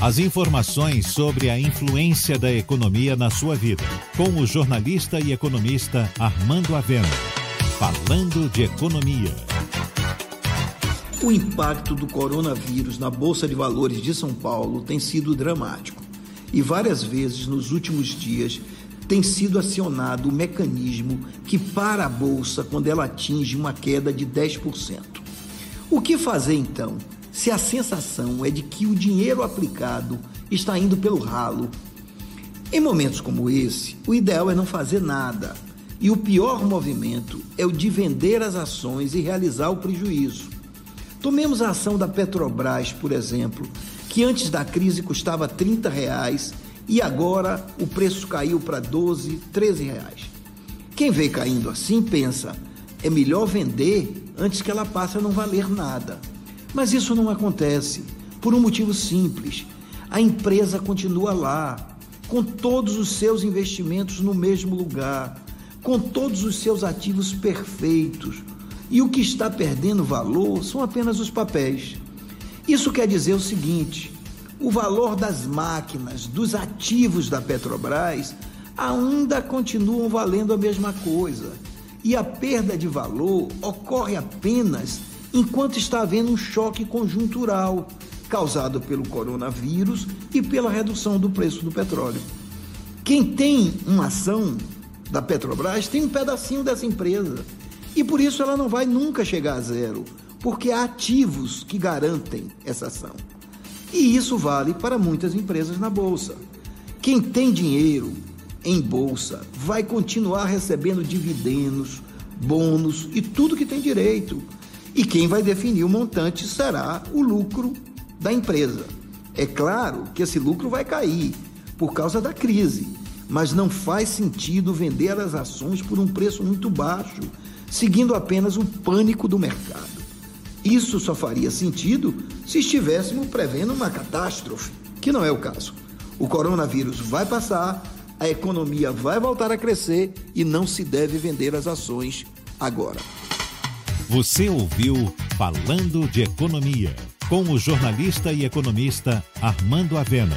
As informações sobre a influência da economia na sua vida, com o jornalista e economista Armando Avena. Falando de economia. O impacto do coronavírus na Bolsa de Valores de São Paulo tem sido dramático e várias vezes nos últimos dias tem sido acionado o mecanismo que para a bolsa quando ela atinge uma queda de 10%. O que fazer então? Se a sensação é de que o dinheiro aplicado está indo pelo ralo. Em momentos como esse, o ideal é não fazer nada. E o pior movimento é o de vender as ações e realizar o prejuízo. Tomemos a ação da Petrobras, por exemplo, que antes da crise custava 30 reais e agora o preço caiu para 12, 13 reais. Quem vê caindo assim pensa, é melhor vender antes que ela passe a não valer nada. Mas isso não acontece, por um motivo simples. A empresa continua lá, com todos os seus investimentos no mesmo lugar, com todos os seus ativos perfeitos. E o que está perdendo valor são apenas os papéis. Isso quer dizer o seguinte: o valor das máquinas, dos ativos da Petrobras, ainda continuam valendo a mesma coisa. E a perda de valor ocorre apenas enquanto está havendo um choque conjuntural causado pelo coronavírus e pela redução do preço do petróleo. Quem tem uma ação da Petrobras tem um pedacinho dessa empresa. E por isso ela não vai nunca chegar a zero, porque há ativos que garantem essa ação. E isso vale para muitas empresas na bolsa. Quem tem dinheiro em bolsa vai continuar recebendo dividendos, bônus e tudo que tem direito. E quem vai definir o montante será o lucro da empresa. É claro que esse lucro vai cair por causa da crise, mas não faz sentido vender as ações por um preço muito baixo, seguindo apenas o pânico do mercado. Isso só faria sentido se estivéssemos prevendo uma catástrofe, que não é o caso. O coronavírus vai passar, a economia vai voltar a crescer e não se deve vender as ações agora. Você ouviu Falando de Economia, com o jornalista e economista Armando Avena.